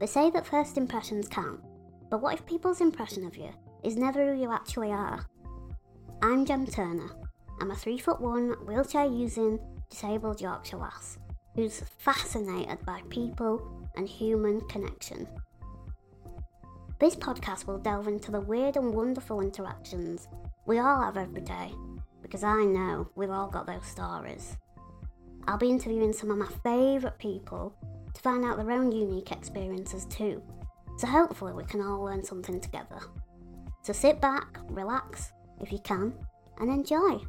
They say that first impressions count, but what if people's impression of you is never who you actually are? I'm Jem Turner. I'm a three foot one, wheelchair using, disabled Yorkshire lass who's fascinated by people and human connection. This podcast will delve into the weird and wonderful interactions we all have every day, because I know we've all got those stories. I'll be interviewing some of my favourite people to find out their own unique experiences too, so hopefully we can all learn something together. So sit back, relax, if you can, and enjoy.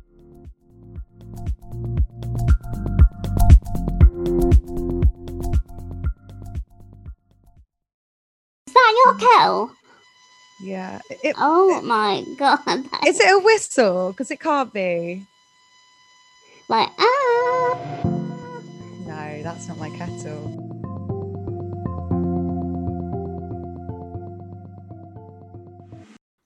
Is that your kettle? Yeah. It, Oh it- my god. is it a whistle? Because it can't be. like ah? No, that's not my kettle.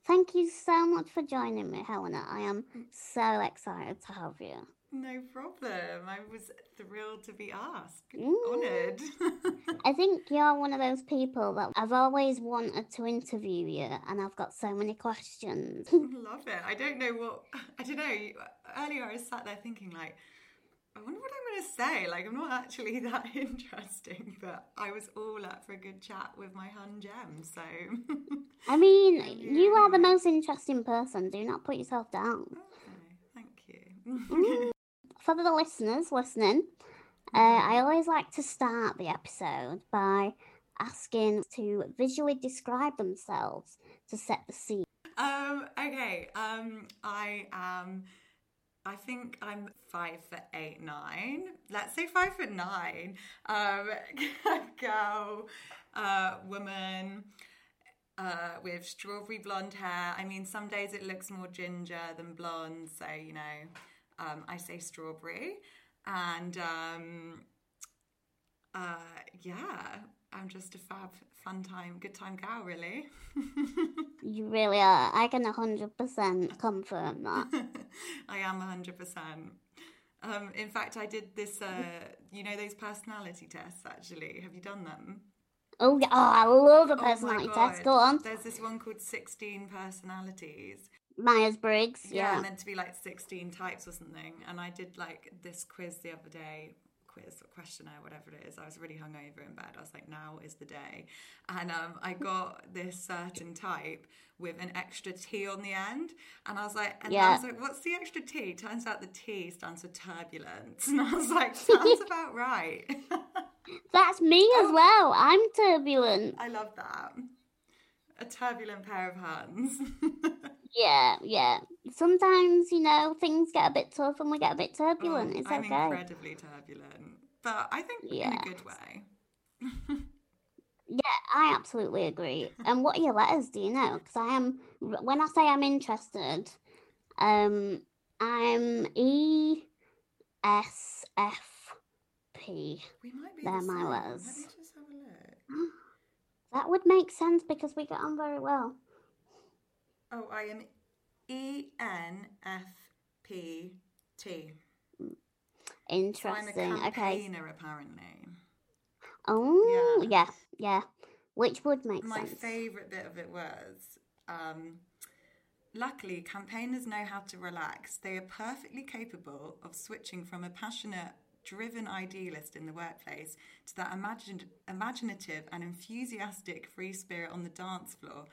Thank you so much for joining me, Helena. I am so excited to have you. No problem. I was thrilled to be asked. Mm. Honoured. I think you're one of those people that I've always wanted to interview you, and I've got so many questions. Love it. I don't know what. I don't know. Earlier, I was sat there thinking, like, I wonder what I'm going to say. Like, I'm not actually that interesting, but I was all up for a good chat with my hun Jem. So, I mean, Yeah, you are the most interesting person. Do not put yourself down. Okay, thank you. For the listeners listening, uh, Mm-hmm. I always like to start the episode by asking to visually describe themselves to set the scene. Um, okay. Um, I am. I think I'm five foot eight, nine. Let's say five foot nine. Um, girl, uh, woman, uh, with strawberry blonde hair. I mean, some days it looks more ginger than blonde, so you know, um, I say strawberry. And um, uh, yeah, I'm just a fab, fun time, good time gal, really. You really are. I can 100% confirm that. I am 100%. Um, in fact, I did this, uh, you know, those personality tests actually. Have you done them? Oh, yeah. oh I love a Oh personality test. God. Go on. There's this one called 16 personalities. Myers Briggs. Yeah, Yeah. meant to be like 16 types or something. And I did like this quiz the other day, quiz or questionnaire, whatever it is. I was really hungover in bed. I was like, now is the day. And um, I got this certain type with an extra T on the end. And I was like, and I was like, what's the extra T? Turns out the T stands for turbulence. And I was like, sounds about right. That's me as Oh. well. I'm turbulent. I love that. A turbulent pair of hands. Yeah, yeah. Sometimes, you know, things get a bit tough and we get a bit Oh, turbulent. it's I'm okay. incredibly turbulent, but I think yeah. in a good way. Yeah, I absolutely agree. And what are your letters? Do you know? Because I am. When I say I'm interested, um, I'm E S F P. We might be They're the my letters. Let me just have a look. That would make sense because we get on very well. Oh, I am E N F P T. So I'm a Interesting. Okay. campaigner, apparently. Oh, Yeah. yeah, yeah. Which would make My sense. favourite bit of it was. Um, Luckily, campaigners know how to relax. They are perfectly capable of switching from a passionate, driven idealist in the workplace to that imagine- imaginative and enthusiastic free spirit on the dance floor,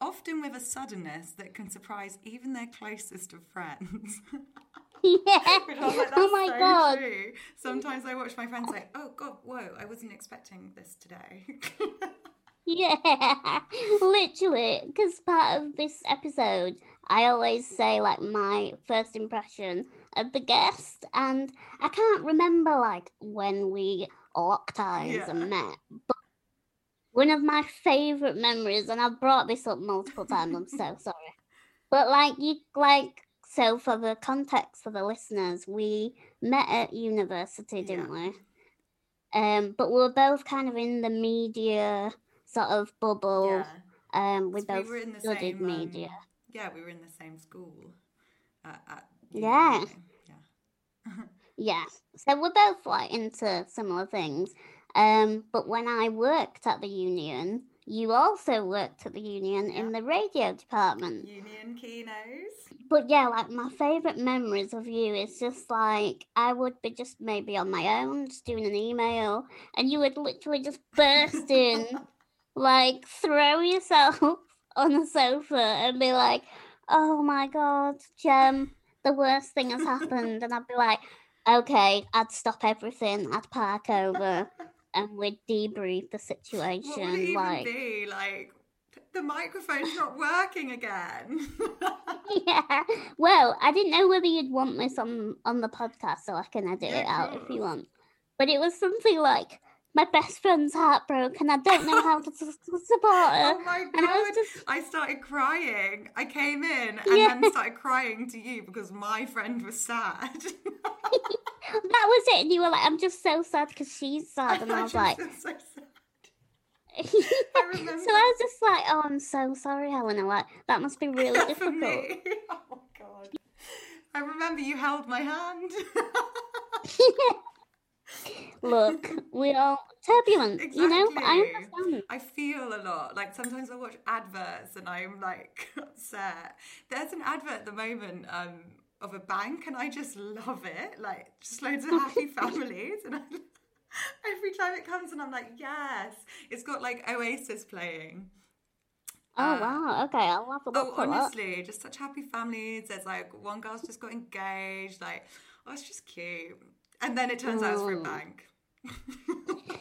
often with a suddenness that can surprise even their closest of friends. yeah. Like, oh my so god. true." Sometimes I watch my friends say, "Oh God, whoa! I wasn't expecting this today." Yeah, literally. Because part of this episode, I always say like my first impression of the guest, and I can't remember like when we locked eyes Yeah. and met. But one of my favorite memories, and I've brought this up multiple times. I'm so sorry, but like you like. So, for the context for the listeners, we met at university, didn't we? Um, but we were both kind of in the media sort of bubble. yeah. Um, we So both we were in the studied same um, media. yeah, we were in the same school. At, at Yeah. Yeah. Yeah. So we're both like into similar things. Um, but when I worked at the union, you also worked at the union in the radio department. Union Keynos. But yeah, like my favorite memories of you is just like I would be just maybe on my own, just doing an email, and you would literally just burst in, like throw yourself on the sofa and be like, "Oh my god, Jem, the worst thing has happened," and I'd be like, "Okay," I'd stop everything, I'd park over, and we'd debrief the situation. What would it even like, be? Like, the microphone's not working again. yeah. Well, I didn't know whether you'd want this on on the podcast, so I can edit Yeah, it out if you want. But it was something like my best friend's heartbroken. I don't know how to support her. oh my and I just I started crying. I came in and Yeah. then started crying to you because my friend was sad. that was it, and you were like, "I'm just so sad because she's sad," and I was like, so sad. so I was just like, "Oh, I'm so sorry, Helena. Like that must be really For difficult." me. Oh my god. I remember you held my hand. Look, we are turbulent, you know. I understand. I feel a lot. Like sometimes I watch adverts and I'm like upset. There's an advert at the moment um, of a bank and I just love it. Like just loads of happy families and I, every time it comes and I'm like, yes. It's got like Oasis playing. Oh Uh, wow. Okay, I'll have a look Oh, honestly, just such happy families. There's like one girl's just got engaged. Like, oh, it's just cute. And then it turns out it's a bank.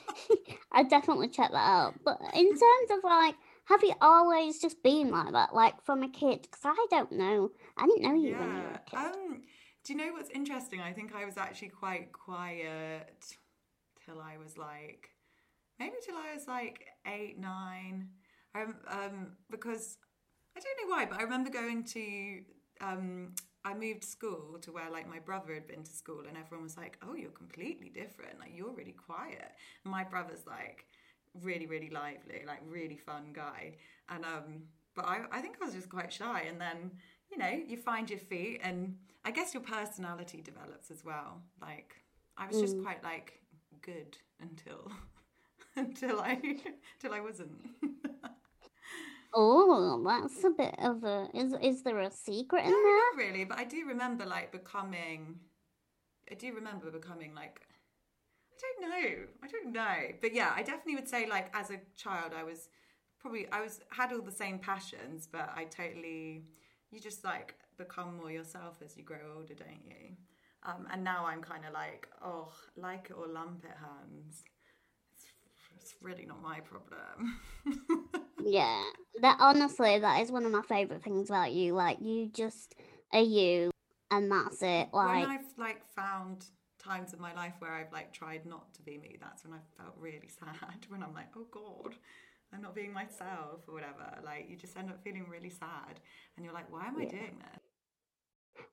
I definitely check that out. But in terms of like, have you always just been like that, like from a kid? Because I don't know. I didn't know you when you were a kid. Um, do you know what's interesting? I think I was actually quite quiet till I was like, maybe till I was like eight, nine. Um, um, because I don't know why, but I remember going to. Um, I moved school to where like my brother had been to school, and everyone was like, "Oh, you're completely different. Like you're really quiet." My brother's like really, really lively, like really fun guy, and um, but I, I think I was just quite shy, and then you know you find your feet, and I guess your personality develops as well. Like I was just quite like good until until I until I wasn't. Oh, that's a bit of a. Is is there a secret in No, there? not really, but I do remember like becoming. I do remember becoming like. I don't know. I don't know, but yeah, I definitely would say like as a child, I was probably I was had all the same passions, but I totally. You just like become more yourself as you grow older, don't you? Um, and now I'm kind of like, oh, like it or lump it, hands. It's, it's really not my problem. Yeah, that honestly, that is one of my favorite things about you. Like you just are you, and that's it. Like when I've like found times in my life where I've like tried not to be me, that's when I felt really sad. When I'm like, oh god, I'm not being myself or whatever. Like you just end up feeling really sad, and you're like, why am I Yeah. doing this?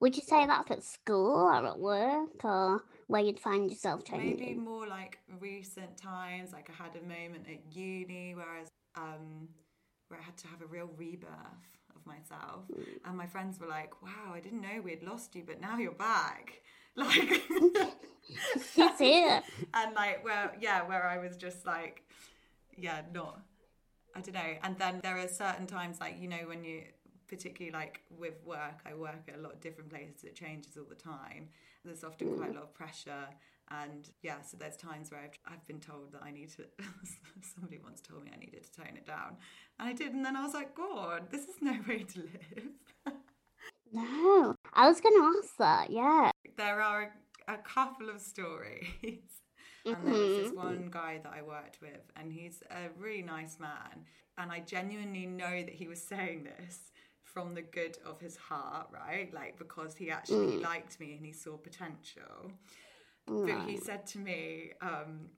would you say that's at school or at work or where you'd find yourself changing? Maybe more like recent times. Like I had a moment at uni where I was, um, where I had to have a real rebirth of myself, and my friends were like, wow, I didn't know we'd lost you, but now you're back. Like. It's here. and like where yeah where i was just like yeah not i don't know and then there are certain times like you know when you particularly like with work i work at a lot of different places it changes all the time there's often quite a lot of pressure and yeah so there's times where i've, I've been told that i need to somebody once told me i needed to tone it down and i did and then i was like god this is no way to live No, I was going to ask that. Yeah. there are a couple of stories. And there was this mm-hmm. one guy that I worked with, and he's a really nice man. And I genuinely know that he was saying this from the good of his heart, right? Like, because he actually mm. liked me and he saw potential. But he said to me, um,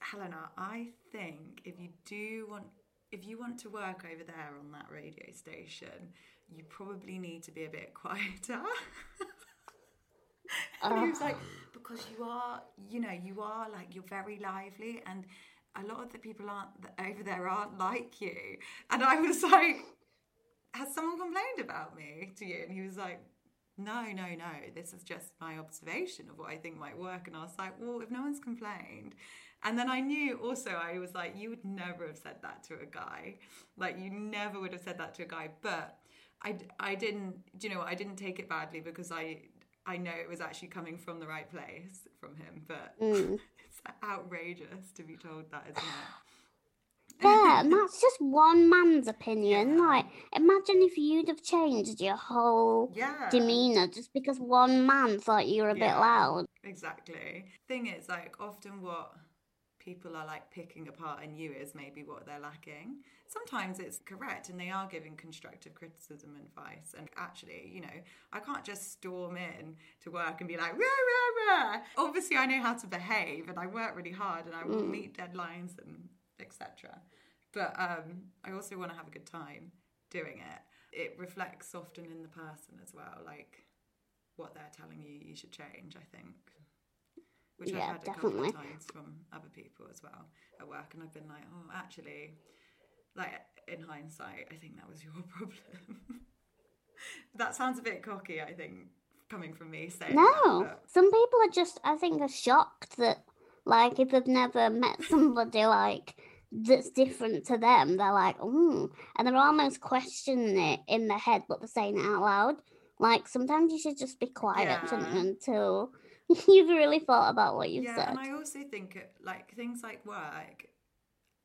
Helena, I think if you do want, if you want to work over there on that radio station, you probably need to be a bit quieter. and he was like, because you are, you know, you are like you're very lively, and a lot of the people aren't over there aren't like you. And I was like, has someone complained about me to you? And he was like, no, no, no, this is just my observation of what I think might work. And I was like, well, if no one's complained. And then I knew also, I was like, you would never have said that to a guy. Like, you never would have said that to a guy. But I, I didn't, you know? I didn't take it badly because I, I know it was actually coming from the right place from him. But mm. it's outrageous to be told that, isn't it? Yeah, and that's just one man's opinion. Like, imagine if you'd have changed your whole Yeah. demeanor just because one man thought you were a bit loud. Exactly. Thing is, like, often what people are like picking apart in you is maybe what they're lacking. Sometimes it's correct and they are giving constructive criticism and advice. And actually, you know, I can't just storm in to work and be like, rah, rah, rah. Obviously, I know how to behave and I work really hard and I will mm. meet deadlines and etc. But um, I also want to have a good time doing it. It reflects often in the person as well, like what they're telling you you should change, I think. Which Yeah, I've had a couple of times from other people as well at work, and I've been like, oh, actually, like in hindsight, I think that was your problem. that sounds a bit cocky, I think, coming from me saying No, that, but- some people are just, I think, are shocked that, like, if they've never met somebody like that's different to them, they're like, oh, and they're almost questioning it in their head, but they're saying it out loud. Like, sometimes you should just be quiet Yeah. until you've really thought about what you've yeah, said. and I also think it, like things like work,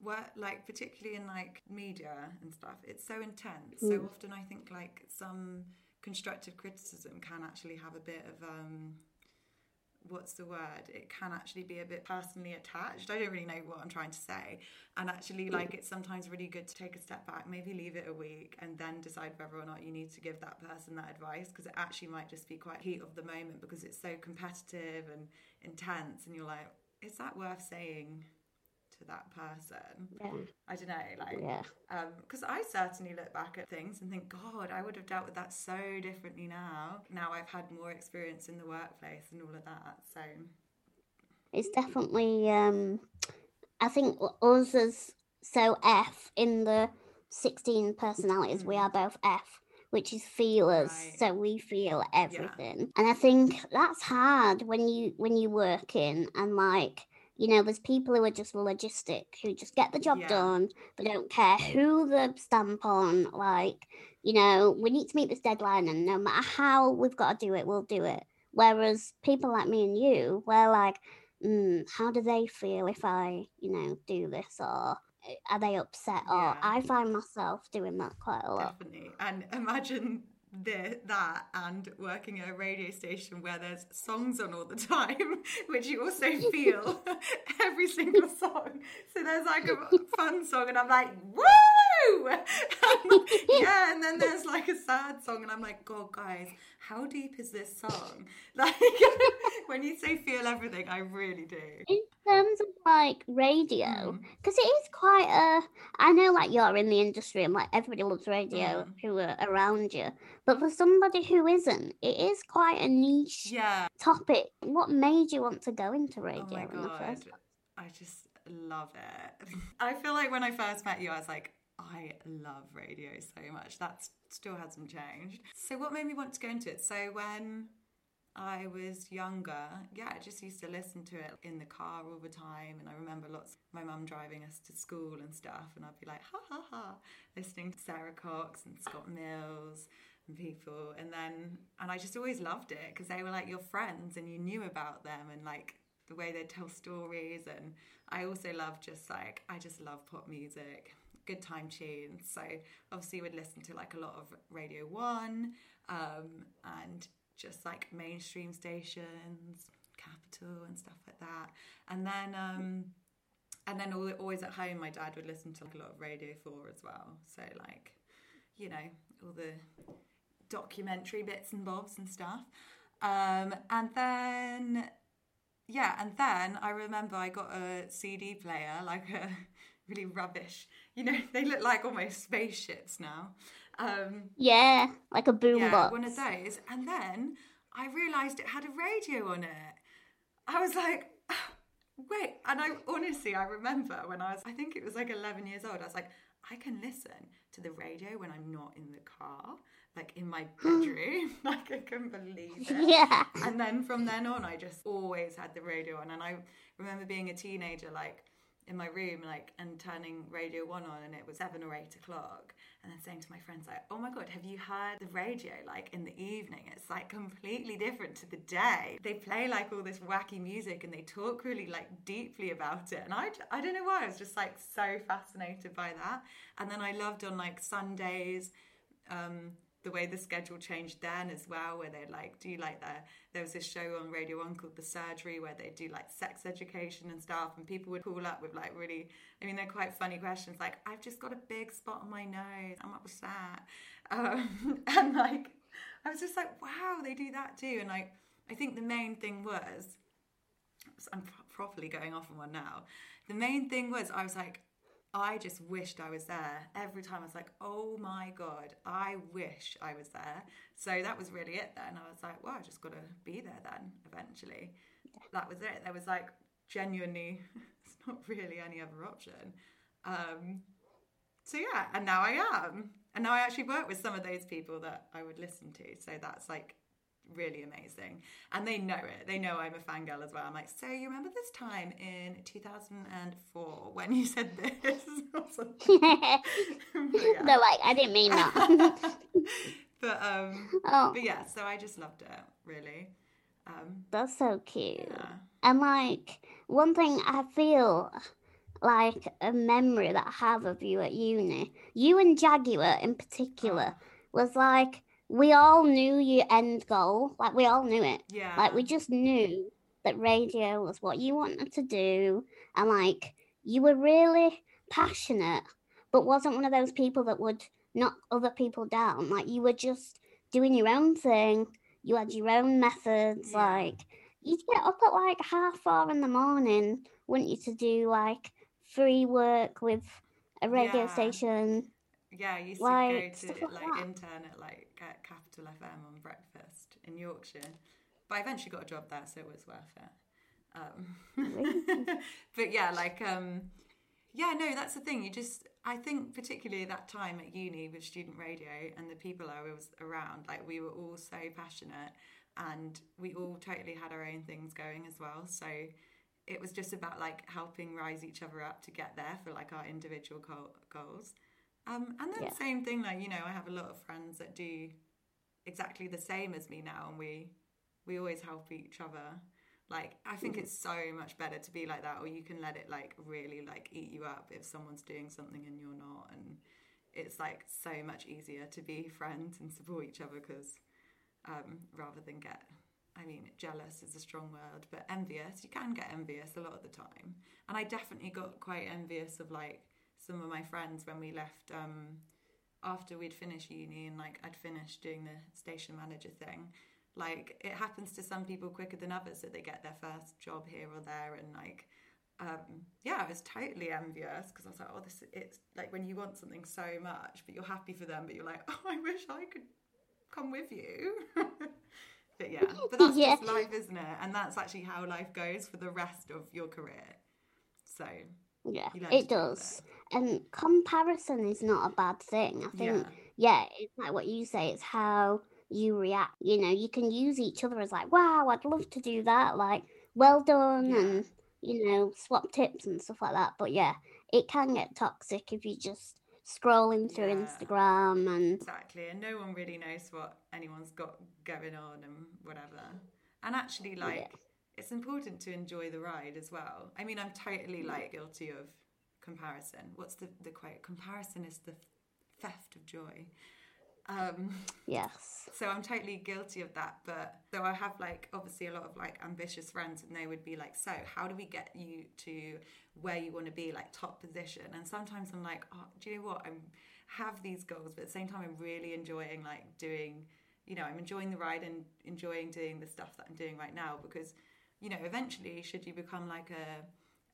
work like particularly in like media and stuff, it's so intense. So Mm. often I think like some constructive criticism can actually have a bit of um what's the word it can actually be a bit personally attached. I don't really know what i'm trying to say. And actually like it's sometimes really good to take a step back maybe leave it a week and then decide whether or not you need to give that person that advice because it actually might just be quite heat of the moment because it's so competitive and intense and you're like is that worth saying to that person yeah, i don't know like yeah. because I certainly look back at things and think, God, I would have dealt with that so differently now. Now I've had more experience in the workplace and all of that. So, It's definitely, um, I think us as so F in the 16 personalities, we Mm. are both F, which is feelers. Right. So we feel everything. And I think that's hard when you, when you work in and like, you know, there's people who are just logistic, who just get the job Yeah. done. They don't care who the stamp on. Like, you know, we need to meet this deadline, and no matter how we've got to do it, we'll do it. Whereas people like me and you, we're like, mm, how do they feel if I, you know, do this? Or eh, are they upset? Or Yeah. I find myself doing that quite a lot. definitely. And imagine the, that and working at a radio station where there's songs on all the time, which you also feel every single song. So there's like a fun song, and I'm like, woo! yeah, and then there's like a sad song, and I'm like, God, guys, how deep is this song? Like, when you say feel everything, I really do. In terms of like radio, Mm. because it is quite a. I know like you're in the industry and like everybody loves radio Mm. who are around you, but for somebody who isn't, it is quite a niche Yeah. topic. What made you want to go into radio Oh my in the first? I just love it. I feel like when I first met you, I was like, I love radio so much. That still hasn't changed. So, what made me want to go into it? So, when I was younger, yeah, I just used to listen to it in the car all the time. And I remember lots, my mum driving us to school and stuff. And I'd be like, ha ha ha, listening to Sara Cox and Scott Mills and people. And then, and I just always loved it because they were like your friends and you knew about them and like the way they tell stories. And I also love just like, I just love pop music, good time tunes. So obviously, would listen to like a lot of Radio One um, and just like mainstream stations, Capital and stuff like that. And then, um, and then always at home, my dad would listen to like a lot of Radio 4 as well. So, like, you know, all the documentary bits and bobs and stuff. Um, and then, yeah, and then I remember I got a CD player, like a really rubbish, you know, they look like almost spaceships now. Um, Yeah, like a boombox. yeah, one of those. And then I realised it had a radio on it. I was like, wait. And I honestly, I remember when I was, I think it was like 11 years old, I was like, I can listen to the radio when I'm not in the car, like in my bedroom. like I couldn't believe it. Yeah. And then from then on, I just always had the radio on. And I remember being a teenager, like in my room, like and turning Radio One on, and it was seven or eight o'clock, and then saying to my friends, like, "Oh my god, have you heard the radio? Like in the evening, it's like completely different to the day. They play like all this wacky music, and they talk really like deeply about it. And I, I don't know why, I was just like so fascinated by that. And then I loved on like Sundays. Um, the way the schedule changed then as well, where they'd like do like the there was this show on Radio One called The Surgery where they do like sex education and stuff, and people would call up with like really, I mean, they're quite funny questions like, "I've just got a big spot on my nose, I'm upset," um, and like I was just like, "Wow, they do that too," and like I think the main thing was, I'm properly going off on one now. The main thing was I was like, I just wished I was there. Every time I was like, oh my God, I wish I was there. So that was really it then. I was like, well, I just got to be there then eventually. That was it. There was like genuinely, it's not really any other option. Um, so yeah, and now I am. And now I actually work with some of those people that I would listen to. So that's like really amazing. And they know it. They know I'm a fangirl as well. I'm like, so you remember this time in 2004 when you said this? yeah. They're like, I didn't mean that. but um oh. but yeah, so I just loved it, really. Um That's so cute. yeah. And like one thing I feel like a memory that I have of you at uni, you and Jaguar in particular, was like we all knew your end goal. Like we all knew it. Yeah. Like we just knew that radio was what you wanted to do, and like you were really passionate, but wasn't one of those people that would knock other people down. Like you were just doing your own thing. You had your own methods. Yeah. Like you'd get up at like half four in the morning, wouldn't you, to do like free work with a radio Yeah. station. Yeah, I used Like, to go to like like intern at like at Capital FM on breakfast in Yorkshire, but I eventually got a job there, so it was worth it. Um, but yeah, like um, yeah, no, that's the thing. You just, I think particularly that time at uni with student radio and the people I was around, like we were all so passionate, and we all totally had our own things going as well. So it was just about like helping rise each other up to get there for like our individual goal- goals. Um, and then Yeah. same thing, like you know, I have a lot of friends that do exactly the same as me now, and we we always help each other. Like I think it's so much better to be like that, or you can let it like really like eat you up if someone's doing something and you're not, and it's like so much easier to be friends and support each other because um, rather than get. I mean, jealous is a strong word, but envious. You can get envious a lot of the time, and I definitely got quite envious of like some of my friends when we left um, after we'd finished uni and like I'd finished doing the station manager thing. Like it happens to some people quicker than others that they get their first job here or there, and like um, yeah, I was totally envious because I was like, oh, this it's like when you want something so much, but you're happy for them, but you're like, oh, I wish I could come with you. but yeah, but that's Yeah. just life, isn't it? And that's actually how life goes for the rest of your career. So Yeah, it does. And comparison is not a bad thing. I think, yeah, it's like what you say, it's how you react. You know, you can use each other as like, wow, I'd love to do that. Like, well done. Yeah. And, you know, swap tips and stuff like that. But yeah, it can get toxic if you just scrolling through Yeah. Instagram and Exactly, and no one really knows what anyone's got going on and whatever. And actually, like, it's important to enjoy the ride as well. I mean, I'm totally mm. like guilty of comparison. What's the the quote? Comparison is the theft of joy. Um, yes. so I'm totally guilty of that. But so I have like obviously a lot of like ambitious friends, and they would be like, "So how do we get you to where you want to be, like top position?" And sometimes I'm like, "Oh, do you know what? I'm have these goals, but at the same time, I'm really enjoying like doing. You know, I'm enjoying the ride and enjoying doing the stuff that I'm doing right now because, you know, eventually, should you become like a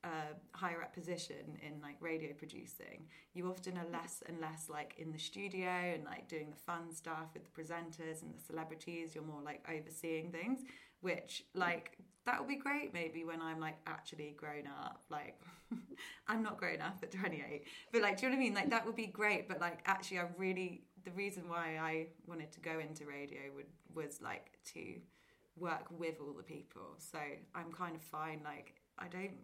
a higher up position in like radio producing, you often are less and less like in the studio and like doing the fun stuff with the presenters and the celebrities. You're more like overseeing things, which like that would be great maybe when I'm like actually grown up. Like I'm not grown up at 28, but like do you know what I mean? Like that would be great, but like actually I really the reason why I wanted to go into radio would was like to work with all the people. So I'm kind of fine like I don't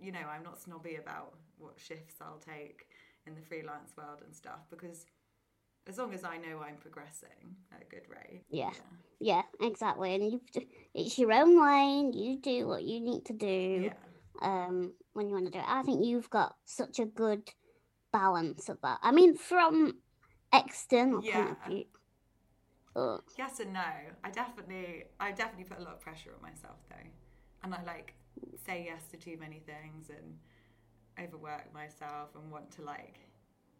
you know, I'm not snobby about what shifts I'll take in the freelance world and stuff because as long as I know I'm progressing at a good rate. Yeah. Yeah, exactly. And you it's your own lane. You do what you need to do. Yeah. Um when you want to do it. I think you've got such a good balance of that. I mean from external point of view. But Yes and no. I definitely, I definitely put a lot of pressure on myself though, and I like say yes to too many things and overwork myself and want to like.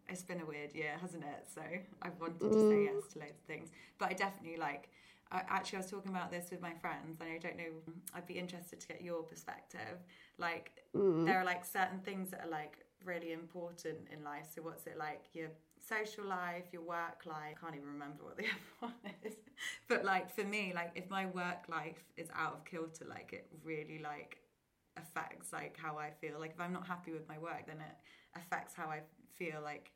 It's been a weird year, hasn't it? So I've wanted to say mm. yes to loads of things, but I definitely like. I, actually, I was talking about this with my friends, and I don't know. I'd be interested to get your perspective. Like, mm. there are like certain things that are like really important in life. So, what's it like? Your social life, your work life. I can't even remember what the other one is. But like for me, like if my work life is out of kilter, like it really like affects like how I feel. Like if I'm not happy with my work, then it affects how I feel like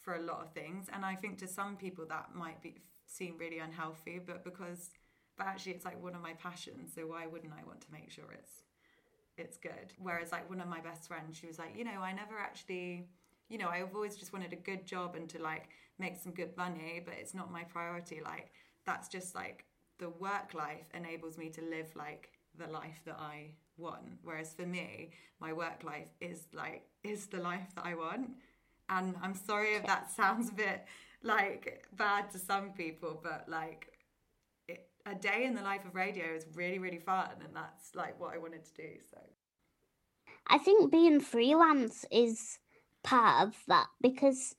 for a lot of things. And I think to some people that might be seem really unhealthy, but because but actually it's like one of my passions, so why wouldn't I want to make sure it's it's good. Whereas like one of my best friends, she was like, you know, I never actually you know, I've always just wanted a good job and to like make some good money, but it's not my priority. Like that's just like the work life enables me to live like the life that I want. Whereas for me, my work life is like is the life that I want. And I'm sorry if that sounds a bit like bad to some people, but like it, a day in the life of radio is really really fun, and that's like what I wanted to do. So I think being freelance is part of that because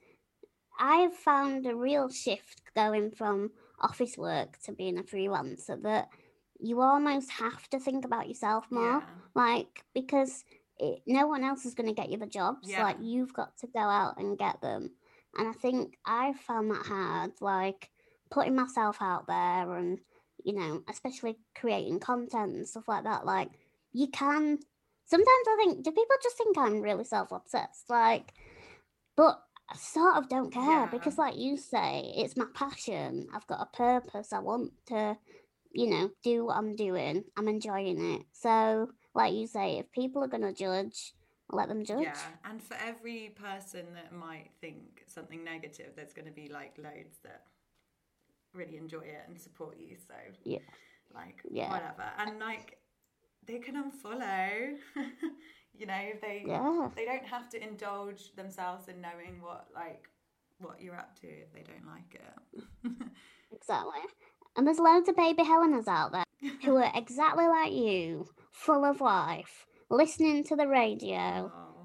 I've found a real shift going from office work to being a freelancer that you almost have to think about yourself more. Yeah. Like, because it, no one else is going to get you the jobs. Yeah. Like, you've got to go out and get them. And I think I found that hard, like putting myself out there and, you know, especially creating content and stuff like that. Like, you can sometimes I think, do people just think I'm really self obsessed? Like, but I sort of don't care Yeah. because, like you say, it's my passion. I've got a purpose. I want to, you know, do what I'm doing. I'm enjoying it. So, like you say, if people are going to judge, let them judge. Yeah, and for every person that might think something negative, there's going to be like loads that really enjoy it and support you. So Yeah. like Yeah. whatever, and like they can unfollow. you know, they Yeah. they don't have to indulge themselves in knowing what like what you're up to if they don't like it. Exactly. And there's loads of baby Helenas out there who are exactly like you, full of life, listening to the radio. oh,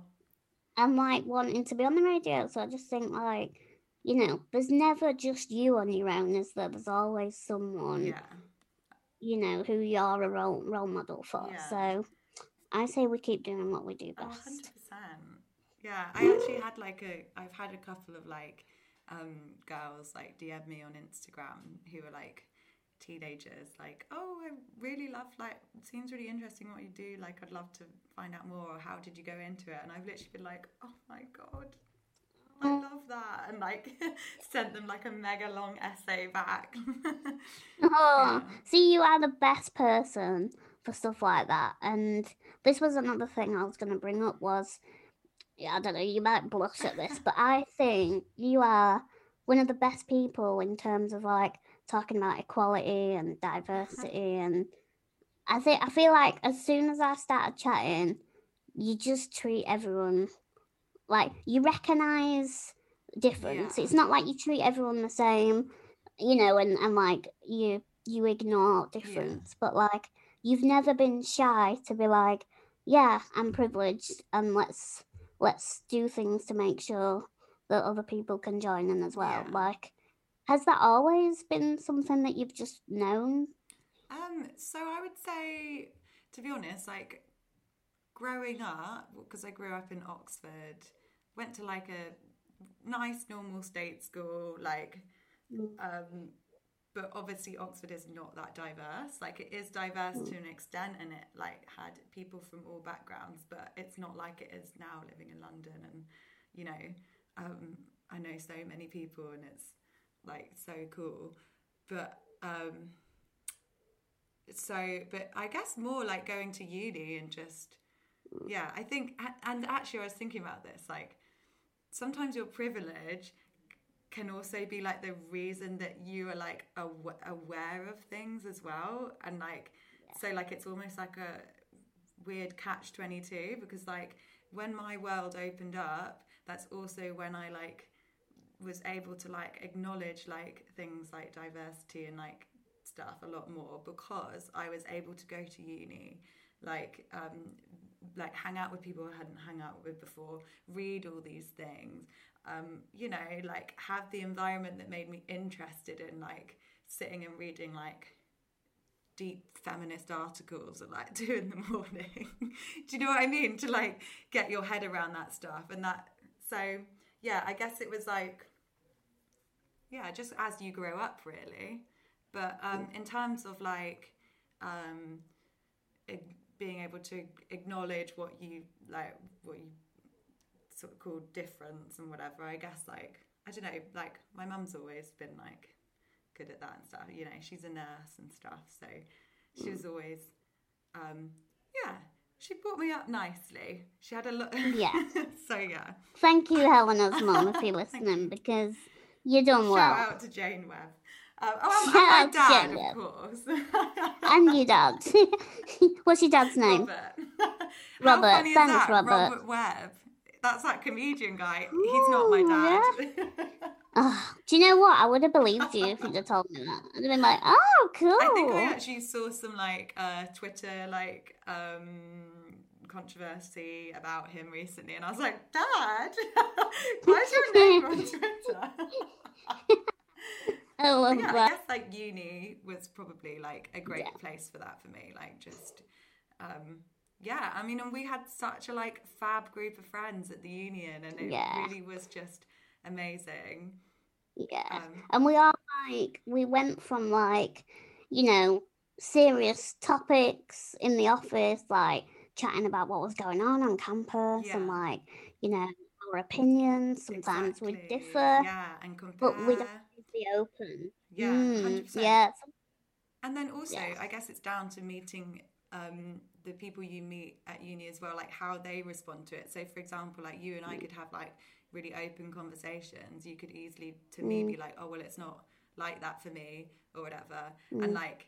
and like wanting to be on the radio. So I just think like, you know, there's never just you on your own, is there? There's always someone, yeah. you know, who you're a role role model for. Yeah. So I say we keep doing what we do best. 100%. Yeah, I actually had like a, I've had a couple of like um, girls like DM me on Instagram who were like teenagers, like, oh, I really love, like, it seems really interesting what you do. Like, I'd love to find out more. How did you go into it? And I've literally been like, oh my God. I mm. love that, and like sent them like a mega long essay back. Oh, Yeah. see, you are the best person for stuff like that. And this was another thing I was going to bring up was, yeah, I don't know, you might blush at this, but I think you are one of the best people in terms of like talking about equality and uh-huh. diversity. And I think I feel like as soon as I started chatting, you just treat everyone like you recognize difference. Yeah. It's not like you treat everyone the same you know, and, and like you you ignore difference, but like you've never been shy to be like, yeah, I'm privileged, and let's let's do things to make sure that other people can join in as well. Yeah. Like, has that always been something that you've just known? Um, so I would say, to be honest, like growing up, because I grew up in Oxford, went to like a nice normal state school, like Mm. um, but obviously Oxford is not that diverse. Like it is diverse to an extent, and it like had people from all backgrounds, but it's not like it is now living in London. And you know, um, I know so many people, and it's like so cool. But um, so, but I guess more like going to uni and just yeah. I think, and actually, I was thinking about this like sometimes your privilege can also be like the reason that you are like aw- aware of things as well and like so like it's almost like a weird catch 22 because like when my world opened up that's also when i like was able to like acknowledge like things like diversity and like stuff a lot more because i was able to go to uni like um like hang out with people i hadn't hung out with before read all these things um, you know, like have the environment that made me interested in like sitting and reading like deep feminist articles at like two in the morning. Do you know what I mean? To like get your head around that stuff and that. So yeah, I guess it was like, yeah, just as you grow up, really. But um, in terms of like um, being able to acknowledge what you like, what you sort of called difference and whatever. I guess like I don't know, like my mum's always been like good at that and stuff. You know, she's a nurse and stuff, so she was always, um, yeah. She brought me up nicely. She had a lot. Yeah. so yeah. Thank you, Helena's mum, if you're listening, because you're done well. Shout out to Jane Webb. Um, oh, and my dad, of course. and your dad. What's your dad's name? Robert. Robert. How funny is Thanks, that? Robert. Robert Webb. That's that comedian guy. He's not my dad. Oh, do you know what? I would have believed you if you'd have told me that. I'd have been like, oh, cool. I think I actually saw some like uh, Twitter like um, controversy about him recently, and I was like, Dad, why's your name on Twitter? I love yeah, I guess like uni was probably like a great Yeah. place for that for me. Like just um yeah, I mean and we had such a like fab group of friends at the union and it Yeah. really was just amazing. Yeah. Um, And we are like, we went from like, you know, serious topics in the office, like chatting about what was going on on campus and like, you know, our opinions. Sometimes we differ, Yeah, and compare. but we don't be open. Yeah, Mm, 100%. yeah. And then also, Yes. I guess it's down to meeting um, the people you meet at uni as well, like how they respond to it. So, for example, like you and I could have like really open conversations. You could easily, to me, be like, oh, well, it's not like that for me or whatever. And like,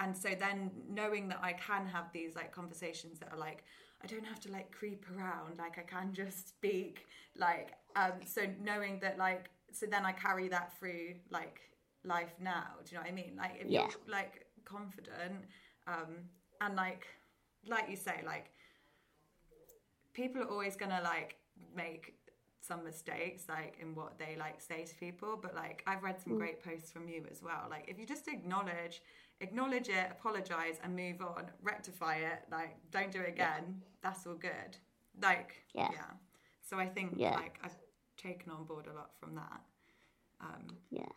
and so then knowing that I can have these like conversations that are like, I don't have to like creep around, like I can just speak, like, um, so knowing that like, so then I carry that through like life now. Do you know what I mean? Like, if Yeah. you're like confident, um, and like, like you say, like, people are always gonna like make some mistakes like in what they like say to people but like i've read some great posts from you as well like if you just acknowledge acknowledge it apologize and move on rectify it like don't do it again that's all good like Yeah. yeah. so i think Yeah. like i've taken on board a lot from that um Yeah.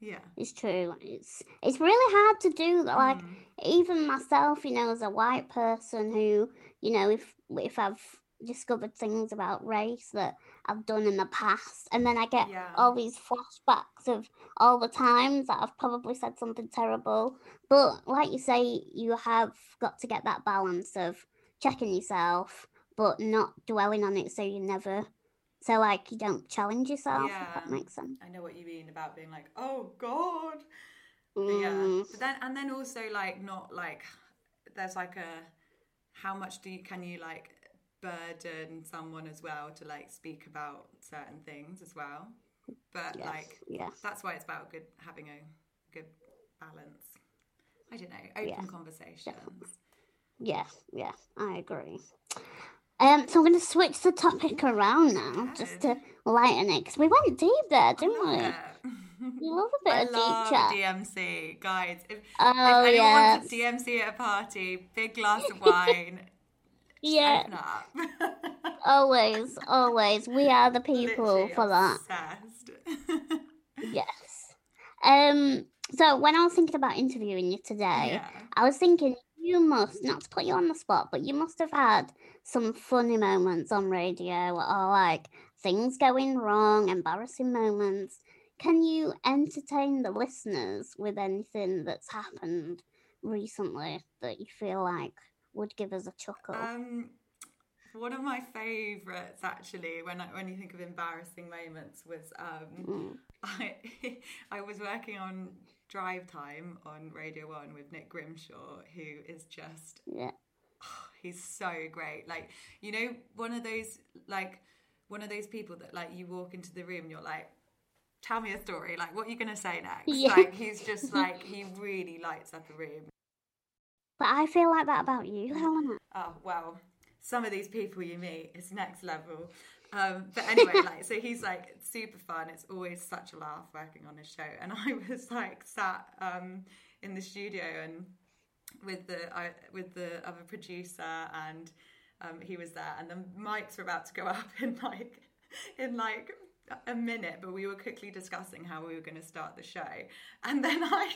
yeah It's true. It's it's really hard to do. Like Mm. even myself, you know, as a white person who, you know, if if I've discovered things about race that I've done in the past, and then I get Yeah. all these flashbacks of all the times that I've probably said something terrible. But like you say, you have got to get that balance of checking yourself, but not dwelling on it, so you never. So like you don't challenge yourself. If that makes sense. i know what you mean about being like oh god But yeah Mm, but then and then also like not like there's like a how much do you can you like burden someone as well to like speak about certain things as well but yes, like yes. that's why it's about good having a good balance i don't know open Yeah, conversations Yeah, yeah, I agree. Um, so I'm going to switch the topic around now, just to lighten it, because we went deep there, didn't we? it. You love a bit I of love deep chat. DMC, guys. If, Oh if anyone yes, wants DMC at a party, big glass of wine, yeah, always, always. We are the people Literally for that. Yes. Um. So when I was thinking about interviewing you today, Yeah. I was thinking you must not to put you on the spot, but you must have had some funny moments on radio or like things going wrong, embarrassing moments. Can you entertain the listeners with anything that's happened recently that you feel like would give us a chuckle? Um, one of my favourites, actually, when I, when you think of embarrassing moments, was um, Mm. I I was working on Drive Time on Radio One with Nick Grimshaw, who is just yeah. he's so great. Like you know, one of those like one of those people that like you walk into the room and you're like. Tell me a story. Like, what are you gonna say next? Yeah. Like, he's just like he really lights up a room. But I feel like that about you, Helena. Oh well, some of these people you meet is next level. Um, but anyway, like so he's like super fun. It's always such a laugh working on his show. And I was like sat um, in the studio and with the I, with the other producer and um, he was there and the mics were about to go up in like in like a minute, but we were quickly discussing how we were going to start the show, and then I.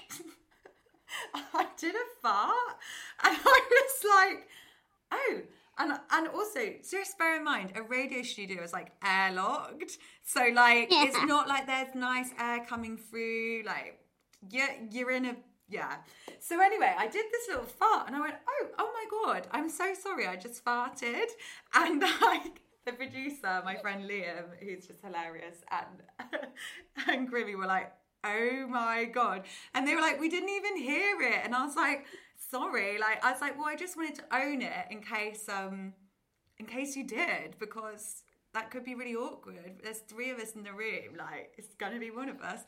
I did a fart and I was like, oh, and and also just bear in mind a radio studio is like airlocked. So like Yeah. it's not like there's nice air coming through, like you're you're in a yeah. So anyway, I did this little fart and I went, oh, oh my god, I'm so sorry, I just farted. And like the producer, my friend Liam, who's just hilarious, and and Grimmy were like, oh my god. And they were like, we didn't even hear it. And I was like, sorry. Like I was like, well, I just wanted to own it in case um in case you did, because that could be really awkward. There's three of us in the room, like it's gonna be one of us.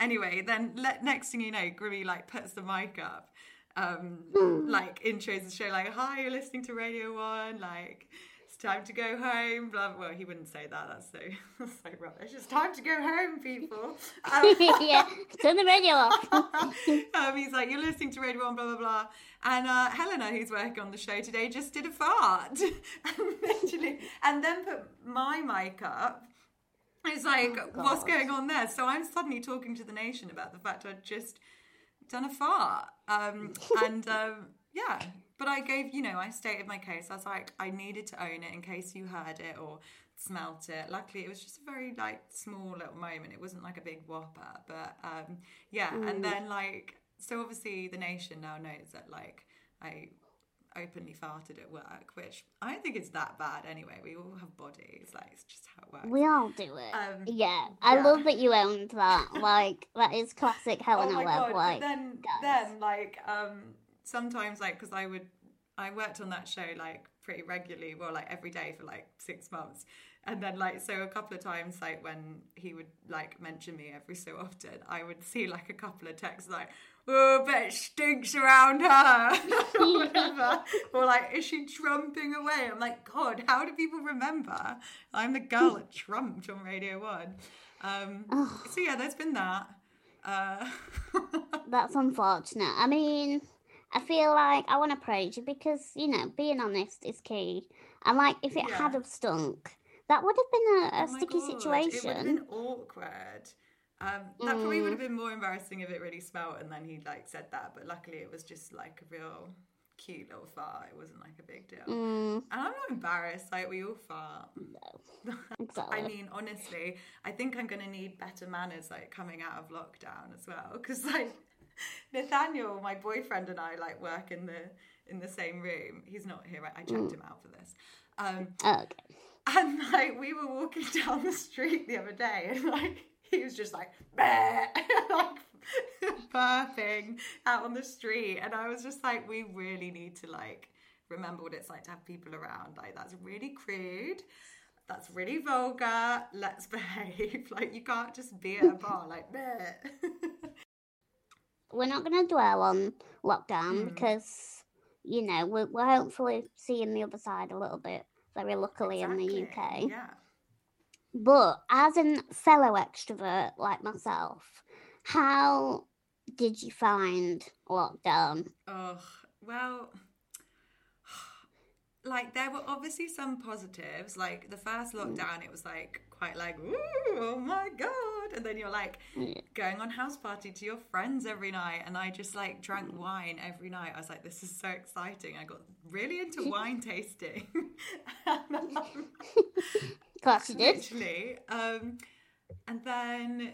Anyway, then le- next thing you know, Grimmy like puts the mic up, um, like intros the show, like, "Hi, you're listening to Radio One," like. It's time to go home. Blah. blah. Well, he wouldn't say that. That's so that's so rubbish. It's just time to go home, people. Um, yeah, turn the radio off. um, he's like, you're listening to Radio One, blah blah blah. And uh, Helena, who's working on the show today, just did a fart, and and then put my mic up. It's like, Oh, what's going on there? So I'm suddenly talking to the nation about the fact I'd just done a fart, um, and um, yeah. But I gave, you know, I stated my case. I was like, I needed to own it in case you heard it or smelt it. Luckily, it was just a very like small little moment. It wasn't like a big whopper, but um, yeah. And then like, so obviously the nation now knows that like I openly farted at work, which I don't think it's that bad anyway. We all have bodies, like it's just how it works. We all do it. Um, yeah, I yeah. love that you owned that. Like that is classic Helena oh my Webb. god! Like then, guys. then like um, sometimes like because I would I worked on that show like pretty regularly, well like every day for like six months, and then like so a couple of times like when he would like mention me every so often, I would see like a couple of texts like. Oh, but it stinks around her, or whatever. or like, is she trumping away? I'm like, God, how do people remember? I'm the girl that trumped on Radio One. Um, so yeah, there's been that. Uh, That's unfortunate. I mean, I feel like I want to praise you because you know being honest is key. And like, if it Yeah. had have stunk, that would have been a, a Oh sticky God, It would have been awkward. Um, that probably Mm. would have been more embarrassing if it really smelt and then he like said that. But luckily, it was just like a real cute little fart. It wasn't like a big deal. Mm, And I'm not embarrassed. Like we all fart. No. exactly. I mean, honestly, I think I'm gonna need better manners like coming out of lockdown as well. Because like Nathaniel, my boyfriend, and I like work in the in the same room. He's not here. I I checked him out for this. Um, okay. and like we were walking down the street the other day, and like he was just like, like burping out on the street, and I was just like, we really need to like remember what it's like to have people around. Like that's really crude. That's really vulgar. Let's behave. Like you can't just be at a bar like "Bleh." We're not going to dwell on lockdown Mm. because you know we're, we're hopefully seeing the other side a little bit. Very luckily in the UK. Yeah. But as a fellow extrovert like myself, how did you find lockdown? Oh, well, like there were obviously some positives. Like the first lockdown, it was like quite like, ooh, oh my god. and then you're like going on house party to your friends every night. And i just like drank wine every night. I was like this is so exciting. I got really into wine tasting. And, um, Of course you did. literally um and then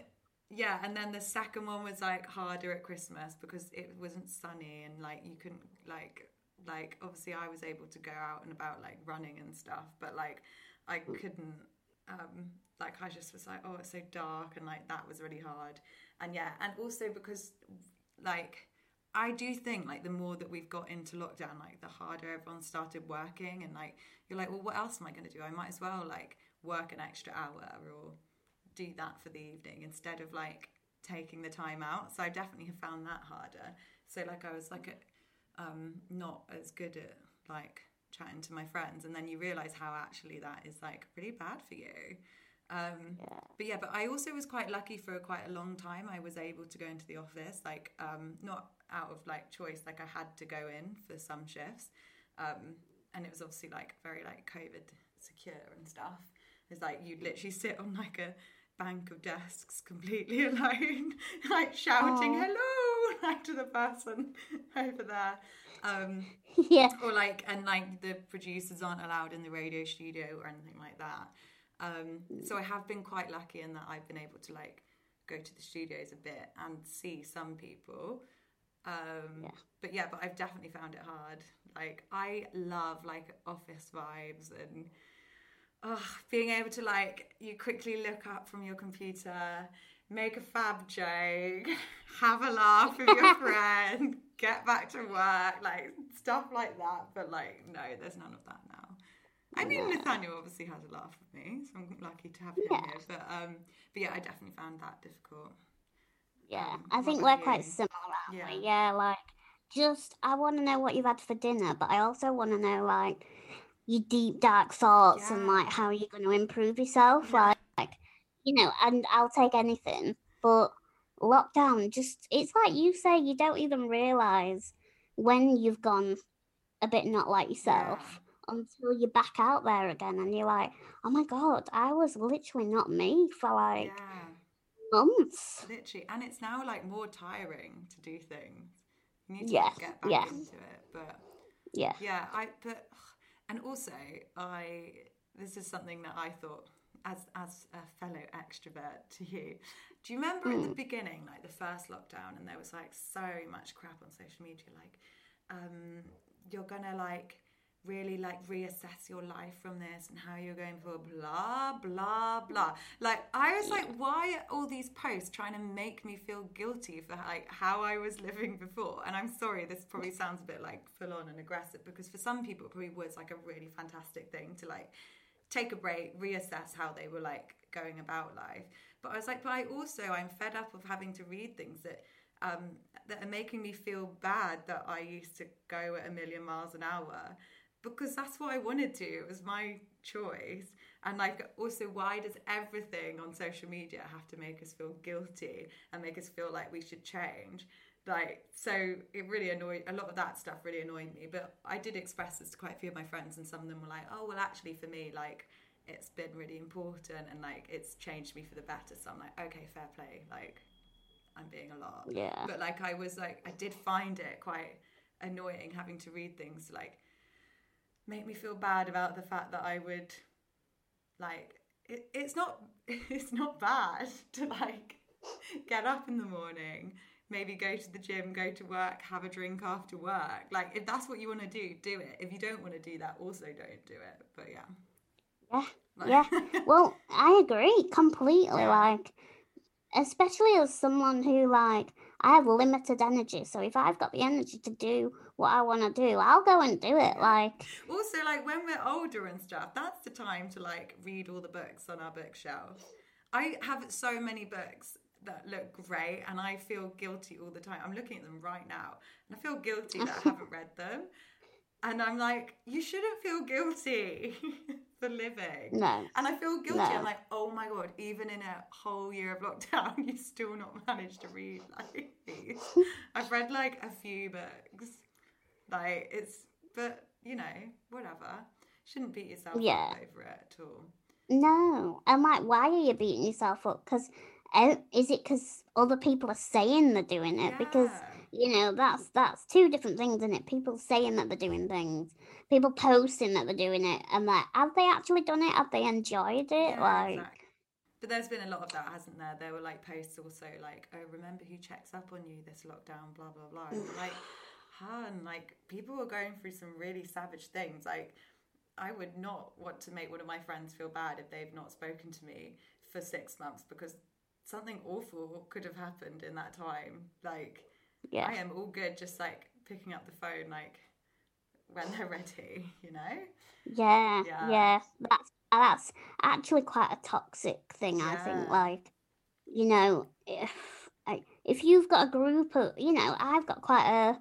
yeah and then the second one was like harder at christmas because it wasn't sunny and like you couldn't like like obviously i was able to go out and about like running and stuff but like i couldn't um like i just was like oh it's so dark and like that was really hard and yeah and also because like I do think like the more that we've got into lockdown, like the harder everyone started working, and like you're like, well, what else am I going to do? I might as well like work an extra hour or do that for the evening instead of like taking the time out. So I definitely have found that harder. So like I was like a, um, not as good at like chatting to my friends, and then you realize how actually that is like pretty bad for you. Um, But yeah, but I also was quite lucky for quite a long time. I was able to go into the office, like um, not out of like choice, like I had to go in for some shifts, um, and it was obviously like very like COVID secure and stuff. It's like you'd literally sit on like a bank of desks completely alone, like shouting hello like to the person over there. Um, yeah. or like and like the producers aren't allowed in the radio studio or anything like that um so i have been quite lucky in that i've been able to like go to the studios a bit and see some people um Yeah. but yeah but i've definitely found it hard like i love like office vibes and oh, being able to like you quickly look up from your computer make a fab joke have a laugh with your friend get back to work like stuff like that but like no there's none of that now i mean nathaniel obviously has a laugh with me so i'm lucky to have him Yeah. here but um but yeah i definitely found that difficult Yeah, Um, I think we're quite similar, aren't Yeah. we? Yeah, like just I want to know what you've had for dinner, but I also want to know like your deep dark thoughts and like Yeah. how you're going to improve yourself. Yeah. Like, you know, and I'll take anything, but lockdown just it's like you say, you don't even realize when you've gone a bit not like yourself until you're back out there again, and you're like, oh my god, I was literally not me for like yeah months. literally and it's now like more tiring to do things you need to Yeah, like, get back yeah. into it but Yeah. Yeah, I but and also I this is something that I thought as as a fellow extrovert to you. Do you remember at the beginning, like the first lockdown, and there was like so much crap on social media, like um, you're gonna like really like reassess your life from this and how you're going for blah blah blah. Like I was like, why are all these posts trying to make me feel guilty for like how I was living before? And I'm sorry, this probably sounds a bit like full on and aggressive because for some people it probably was like a really fantastic thing to like take a break, reassess how they were like going about life. But I was like, but I also I'm fed up of having to read things that um, that are making me feel bad that I used to go at a million miles an hour because that's what I wanted to. It was my choice. And like also why does everything on social media have to make us feel guilty and make us feel like we should change? Like so it really annoyed a lot of that stuff really annoyed me. But I did express this to quite a few of my friends and some of them were like, Oh well actually for me like it's been really important and like it's changed me for the better. So I'm like, okay, fair play. Like I'm being a lot. Yeah. But like I was like I did find it quite annoying having to read things like make me feel bad about the fact that I would like it, it's not it's not bad to like get up in the morning maybe go to the gym go to work have a drink after work like if that's what you want to do do it if you don't want to do that also don't do it but yeah Yeah, Like- yeah. Well, I agree completely. Like, especially as someone who like I have limited energy, so if I've got the energy to do what I want to do, I'll go and do it. Like, also like when we're older and stuff that's the time to like read all the books on our bookshelf i have so many books that look great and i feel guilty all the time. I'm looking at them right now and i feel guilty that i haven't read them. And i'm like you shouldn't feel guilty for living. No, and i feel guilty. No. i'm like oh my god even in a whole year of lockdown you still not managed to read like these. I've read like a few books. Like it's but you know whatever. Shouldn't beat yourself Yeah. up over it at all. No. I'm like, why are you beating yourself up? Because uh, is it because other people are saying they're doing it? Because you know that's that's two different things, isn't it? People saying that they're doing things, people posting that they're doing it, and like, have they actually done it? Have they enjoyed it? Yeah, like, exactly. But there's been a lot of that, hasn't there? There were like posts also like, oh, remember who checks up on you this lockdown, blah, blah, blah. Like, hun, like people were going through some really savage things. Like, I would not want to make one of my friends feel bad if they've not spoken to me for six months because something awful could have happened in that time. Like, yeah, I am all good just like picking up the phone, like when they're ready, you know? yeah, Yeah. yeah. That's that's actually quite a toxic thing. I think. Like, you know, if if you've got a group of, you know, I've got quite a.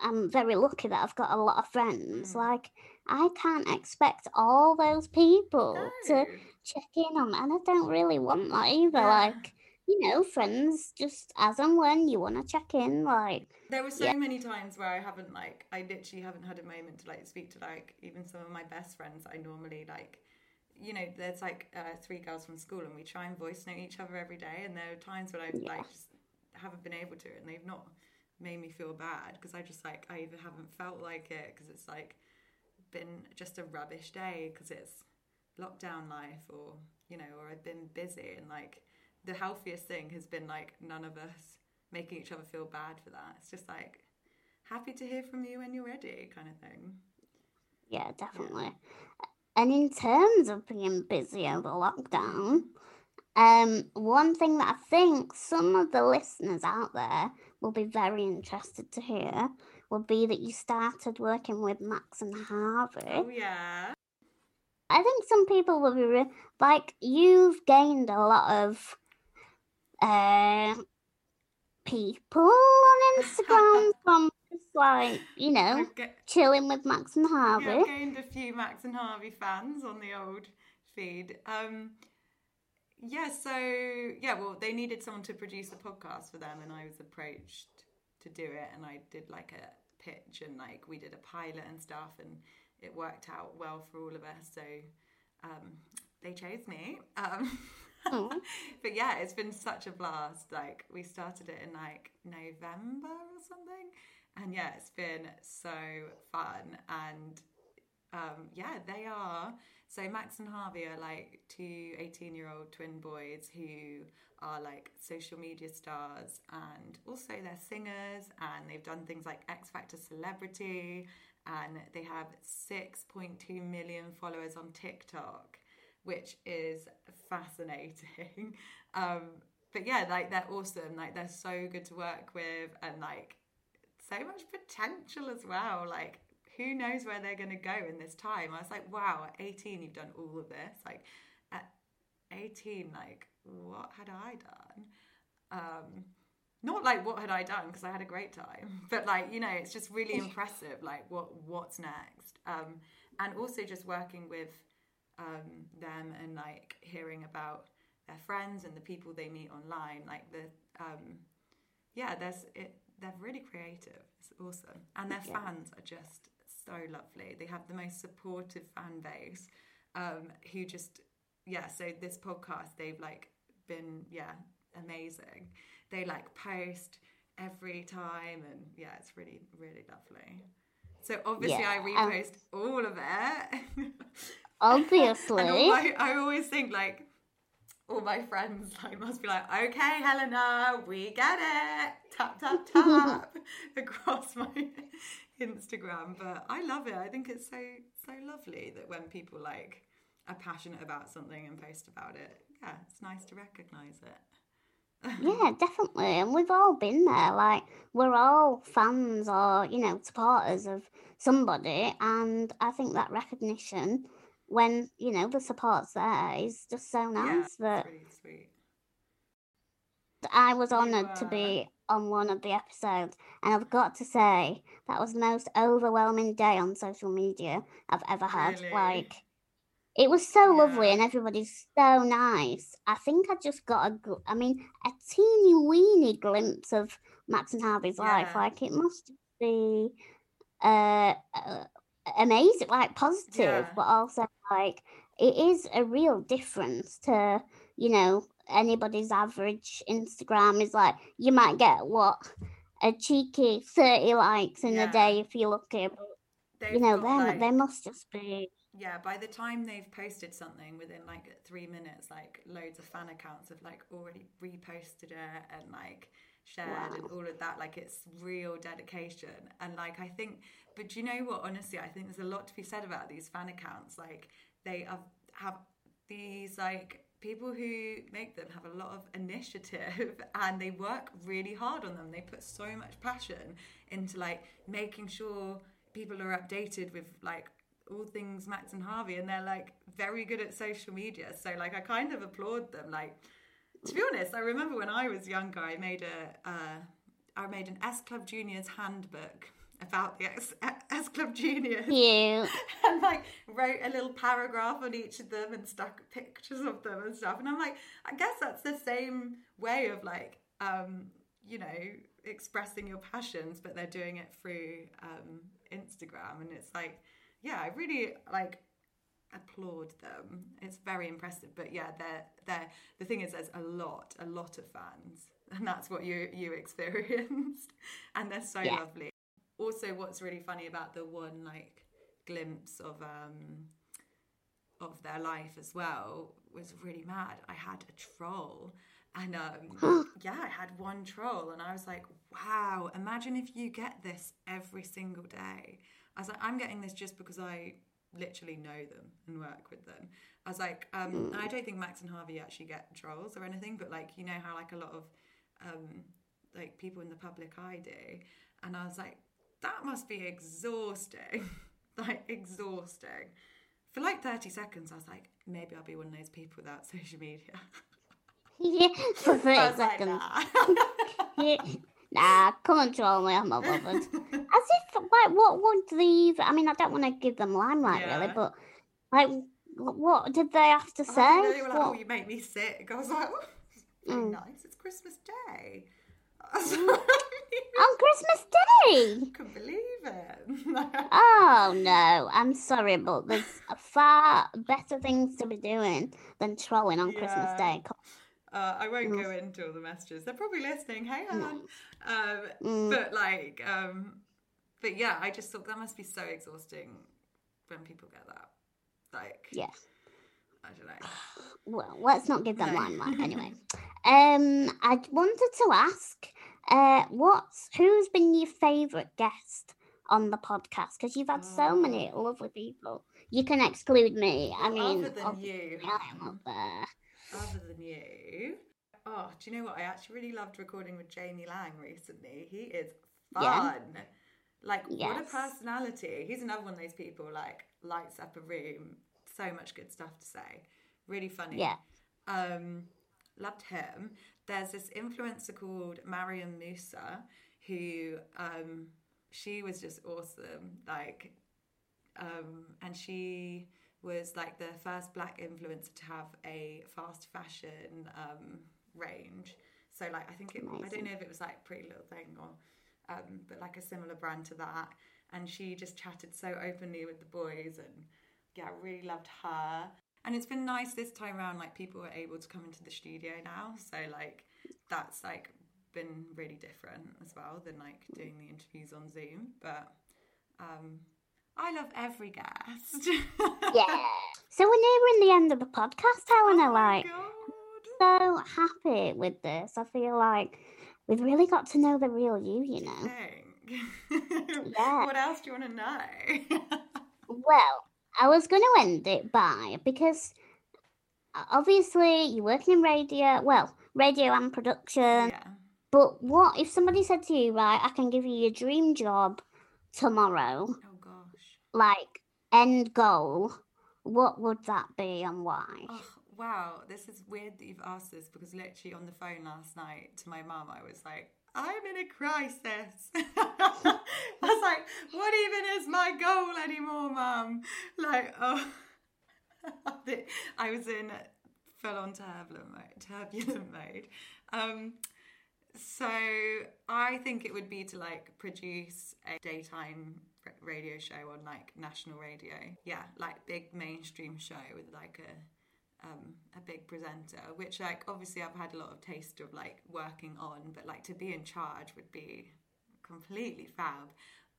I'm very lucky that I've got a lot of friends. Mm. Like, I can't expect all those people to No. Check in on, and I don't really want that either. Yeah. Like, you know, friends, just as and when you want to check in, like, There were so Yeah. many times where I haven't like I literally haven't had a moment to like speak to like even some of my best friends I normally like you know there's like uh, three girls from school and we try and voice note each other every day and there are times when I Yeah. like just haven't been able to and they've not made me feel bad because I just like I either haven't felt like it because it's like been just a rubbish day because it's lockdown life or you know or I've been busy and like the healthiest thing has been like none of us making each other feel bad for that. It's just like happy to hear from you when you're ready, kind of thing. yeah, definitely. And in terms of being busy over lockdown, um, one thing that I think some of the listeners out there will be very interested to hear would be that you started working with Max and Harvey. Oh yeah, I think some people will be re- like you've gained a lot of uh people on Instagram from just like you know ga- chilling with Max and yeah, Harvey. I've gained a few Max and Harvey fans on the old feed. Um, yeah, so yeah, well, they needed someone to produce a podcast for them, and I was approached to do it, and I did like a pitch, and like we did a pilot and stuff, and it worked out well for all of us. So um, they chose me. Um, but yeah, it's been such a blast. Like we started it in like November or something, and yeah, it's been so fun. And um, yeah, they are. So Max and Harvey are like two 18 year old twin boys who are like social media stars and also they're singers and they've done things like X Factor Celebrity and they have 6.2 million followers on TikTok, which is fascinating. Um, but yeah, like they're awesome. Like they're so good to work with and like so much potential as well. Like who knows where they're going to go in this time? I was like, wow, at 18, you've done all of this. Like at 18, like what had I done? Um, not like what had I done because I had a great time, but like you know, it's just really impressive. Like what what's next? Um, and also just working with um, them and like hearing about their friends and the people they meet online. Like the um, yeah, there's it. They're really creative. It's awesome, and their Yeah. fans are just so lovely. They have the most supportive fan base, um, who just yeah. So this podcast, they've like been yeah amazing. They like post every time, and yeah, it's really really lovely. So obviously, I Yeah, um, repost all of it. Obviously. My, I always think like all my friends like must be like, okay, Helena, we get it. Tap tap tap across my Instagram. But I love it. I think it's so so lovely that when people like are passionate about something and post about it, yeah, it's nice to recognise it. Yeah, definitely. And we've all been there. Like, we're all fans or, you know, supporters of somebody. And I think that recognition, when, you know, the support's there, is just so nice it's that sweet. I was honoured to be uh on one of the episodes. And I've got to say, that was the most overwhelming day on social media I've ever had. Really? Like, it was so lovely and everybody's so nice. I think I just got a, gl- I mean, a teeny weeny glimpse of Max and Harvey's life. Like, it must be uh, uh, amazing, like positive, Yeah. but also like it is a real difference to, you know, anybody's average Instagram is like you might get what a cheeky thirty likes in Yeah. a day if you're lucky. But you know, them like- they must just be yeah by the time they've posted something within like three minutes like loads of fan accounts have like already reposted it and like shared and all of that like it's real dedication. And like i think but you know what? Honestly i think there's a lot to be said about these fan accounts. Like they have have these like people who make them have a lot of initiative and they work really hard on them. They put so much passion into like making sure people are updated with like all things Max and Harvey, and they're like very good at social media. So like I kind of applaud them. Like to be honest, I remember when I was younger, I made a uh, I made an S Club Juniors handbook about the S, S Club Juniors Yeah. and like wrote a little paragraph on each of them and stuck pictures of them and stuff. And I'm like, I guess that's the same way of like, um, you know, expressing your passions, but they're doing it through um, Instagram. And it's like, yeah, I really like applaud them. It's very impressive. But yeah, they're they're the thing is there's a lot, a lot of fans. And that's what you you experienced. and they're so Yeah. lovely. Also what's really funny about the one like glimpse of um of their life as well was really mad. I had a troll and um yeah, I had one troll and I was like, wow, imagine if you get this every single day. I was like, I'm getting this just because I literally know them and work with them. I was like, um, and I don't think Max and Harvey actually get trolls or anything, but like, you know how like a lot of um, like people in the public eye do. And I was like, that must be exhausting. like, exhausting. For like 30 seconds, I was like, maybe I'll be one of those people without social media. Yeah, for 30 was like. Yeah. Nah, come on, troll me. I'm not bothered. As if, like, what would they? I mean, I don't want to give them limelight, really, but like, what did they have to Oh, say? no, they were like, oh, you make me sick. I was like, oh, Mm. nice. It's Christmas Day. I On Christmas Day. I couldn't believe it. Oh no, I'm sorry, but there's far better things to be doing than trolling on Christmas Yeah. Day. Uh, I won't Mm. go into all the messages. They're probably listening. Hey. Anne. Um, Mm. But like, um, but yeah, I just thought that must be so exhausting when people get that. Like, Yeah. I don't know. Well, let's not give them No. anyway. Um, I wanted to ask, uh, what's who's been your favourite guest on the podcast? Because you've had so many Oh. lovely people. You can exclude me. I mean, other than you, I am up there. Other than you, oh, do you know what? I actually really loved recording with Jamie Laing recently. He is fun. Yeah. Like, what a personality. He's another one of those people, like, lights up a room. So much good stuff to say. Really funny. Yeah. Um, loved him. There's this influencer called Mariam Musa who um, she was just awesome. Like, um, and she was like the first black influencer to have a fast fashion um, range. So like I think it, I don't know if it was like Pretty Little Thing or, um, but like a similar brand to that. And she just chatted so openly with the boys, and yeah, I really loved her. And it's been nice this time around. Like people are able to come into the studio now, so like that's like been really different as well than like doing the interviews on Zoom. But um, I love every guest. Yeah. So we're nearing the end of the podcast, Helena. Oh like, so happy with this. I feel like we've really got to know the real you, you know. Yeah. What else do you want to know? Well, I was going to end it by because obviously you're working in radio, well, radio and production. yeah. But what if somebody said to you, right, I can give you your dream job tomorrow, Oh. Like end goal? What would that be and why? Oh, wow, this is weird that you've asked this because literally on the phone last night to my mum, I was like, I'm in a crisis. I was like, what even is my goal anymore, mum? Like, oh, I was in full on turbulent mode. Turbulent mode. Um, so I think it would be to like produce a daytime radio show on like national radio. Yeah, like big mainstream show with like a um, a big presenter, which like obviously I've had a lot of taste of like working on, but like to be in charge would be completely fab.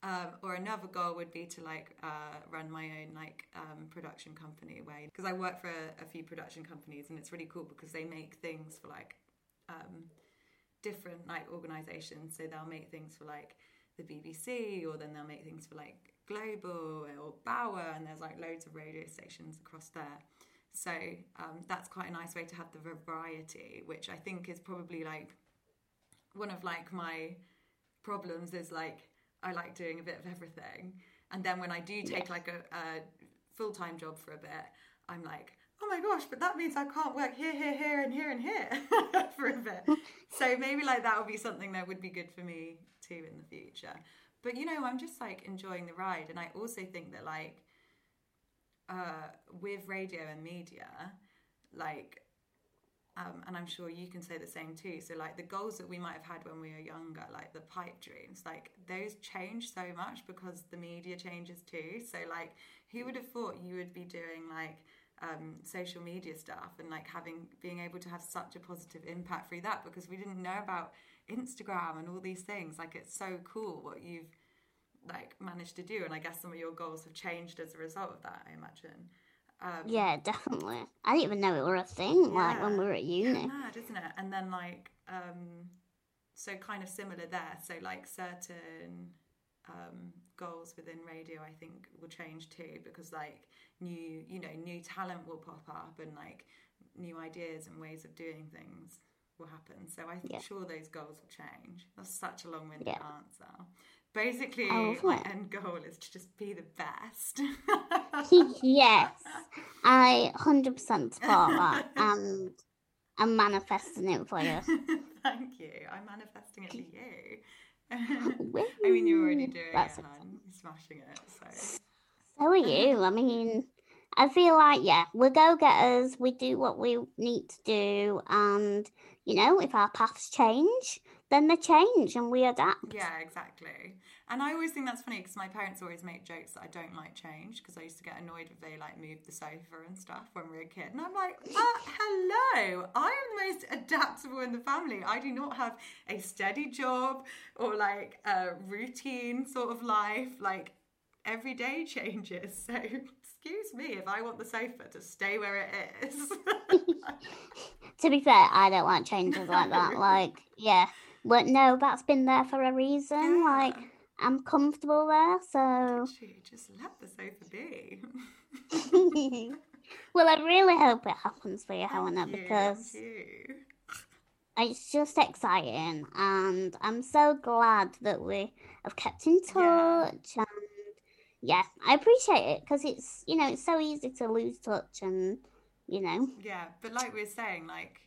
Um, or another goal would be to like uh, run my own like um, production company where because I work for a, a, few production companies and it's really cool because they make things for like um, different like organizations. So they'll make things for like the BBC or then they'll make things for like Global or Bauer and there's like loads of radio stations across there. So um, that's quite a nice way to have the variety, which I think is probably like one of like my problems is like I like doing a bit of everything. And then when I do take yeah. like a, a full time job for a bit, I'm like, oh my gosh, but that means I can't work here, here, here, and here, and here for a bit. so maybe like that would be something that would be good for me too in the future. But you know, I'm just like enjoying the ride. And I also think that like uh, with radio and media, like um, and I'm sure you can say the same too. So, like the goals that we might have had when we were younger, like the pipe dreams, like those change so much because the media changes too. So, like, who would have thought you would be doing like um, social media stuff and like having being able to have such a positive impact through that because we didn't know about Instagram and all these things. Like, it's so cool what you've like managed to do, and I guess some of your goals have changed as a result of that. I imagine. Um, yeah, definitely. I didn't even know it were a thing. Yeah. Like when we were at uni. Mad, isn't it? And then like, um, so kind of similar there. So like certain um, goals within radio, I think will change too because like new, you know, new talent will pop up and like new ideas and ways of doing things will happen. So I'm yeah. sure those goals will change. That's such a long-winded yeah. answer. Basically, oh, my end goal is to just be the best. yes, I 100% support that. And I'm manifesting it for you. Thank you. I'm manifesting it for you. I mean, you're already doing That's it, hon. You're smashing it. So. so are you. I mean, I feel like, yeah, we're go getters. We do what we need to do. And, you know, if our paths change, then they change and we adapt. Yeah, exactly. And I always think that's funny because my parents always make jokes that I don't like change because I used to get annoyed if they like moved the sofa and stuff when we were a kid. And I'm like, uh, hello, I am the most adaptable in the family. I do not have a steady job or like a routine sort of life. Like every day changes. So excuse me if I want the sofa to stay where it is. to be fair, I don't like changes like that. Like, yeah. But no, that's been there for a reason. Yeah. Like, I'm comfortable there, so. just let the sofa be. well, I really hope it happens for you, Helena, you, because it's just exciting, and I'm so glad that we have kept in touch. Yeah. And yeah, I appreciate it because it's you know it's so easy to lose touch, and you know. Yeah, but like we are saying, like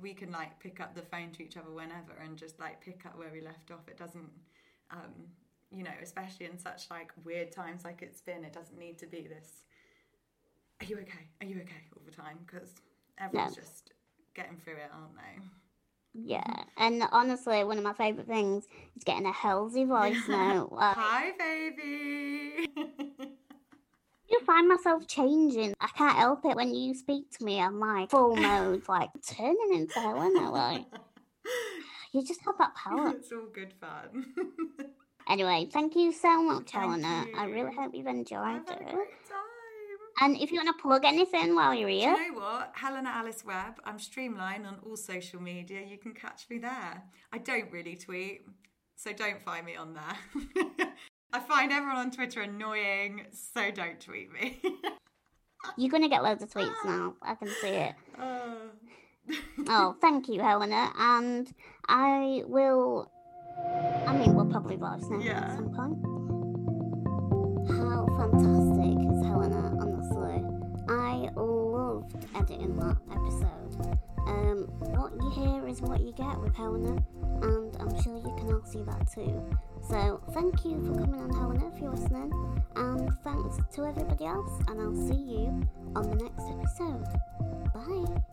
we can like pick up the phone to each other whenever and just like pick up where we left off. It doesn't, um, you know, especially in such like weird times like it's been. It doesn't need to be this. Are you okay? Are you okay all the time? Because everyone's just getting through it, aren't they? Yeah, mm-hmm. and honestly, one of my favourite things is getting a healthy voice note. Like, Hi, baby. you find myself changing. I can't help it when you speak to me. I'm like full mode, like turning into Helena. Like you just have that power. It's all good fun. anyway, thank you so much, thank Helena. You. I really hope you've enjoyed it. And if you want to plug anything while you're here. Do you know what? Helena Alice Webb. I'm Streamline on all social media. You can catch me there. I don't really tweet, so don't find me on there. I find everyone on Twitter annoying, so don't tweet me. You're going to get loads of tweets now. I can see it. Uh... oh, thank you, Helena. And I will. I mean, we'll probably voice now yeah. at some point. How fantastic is Helena. I loved editing that episode. Um, what you hear is what you get with Helena, and I'm sure you can all see that too. So, thank you for coming on, Helena, if you're listening, and thanks to everybody else, and I'll see you on the next episode. Bye.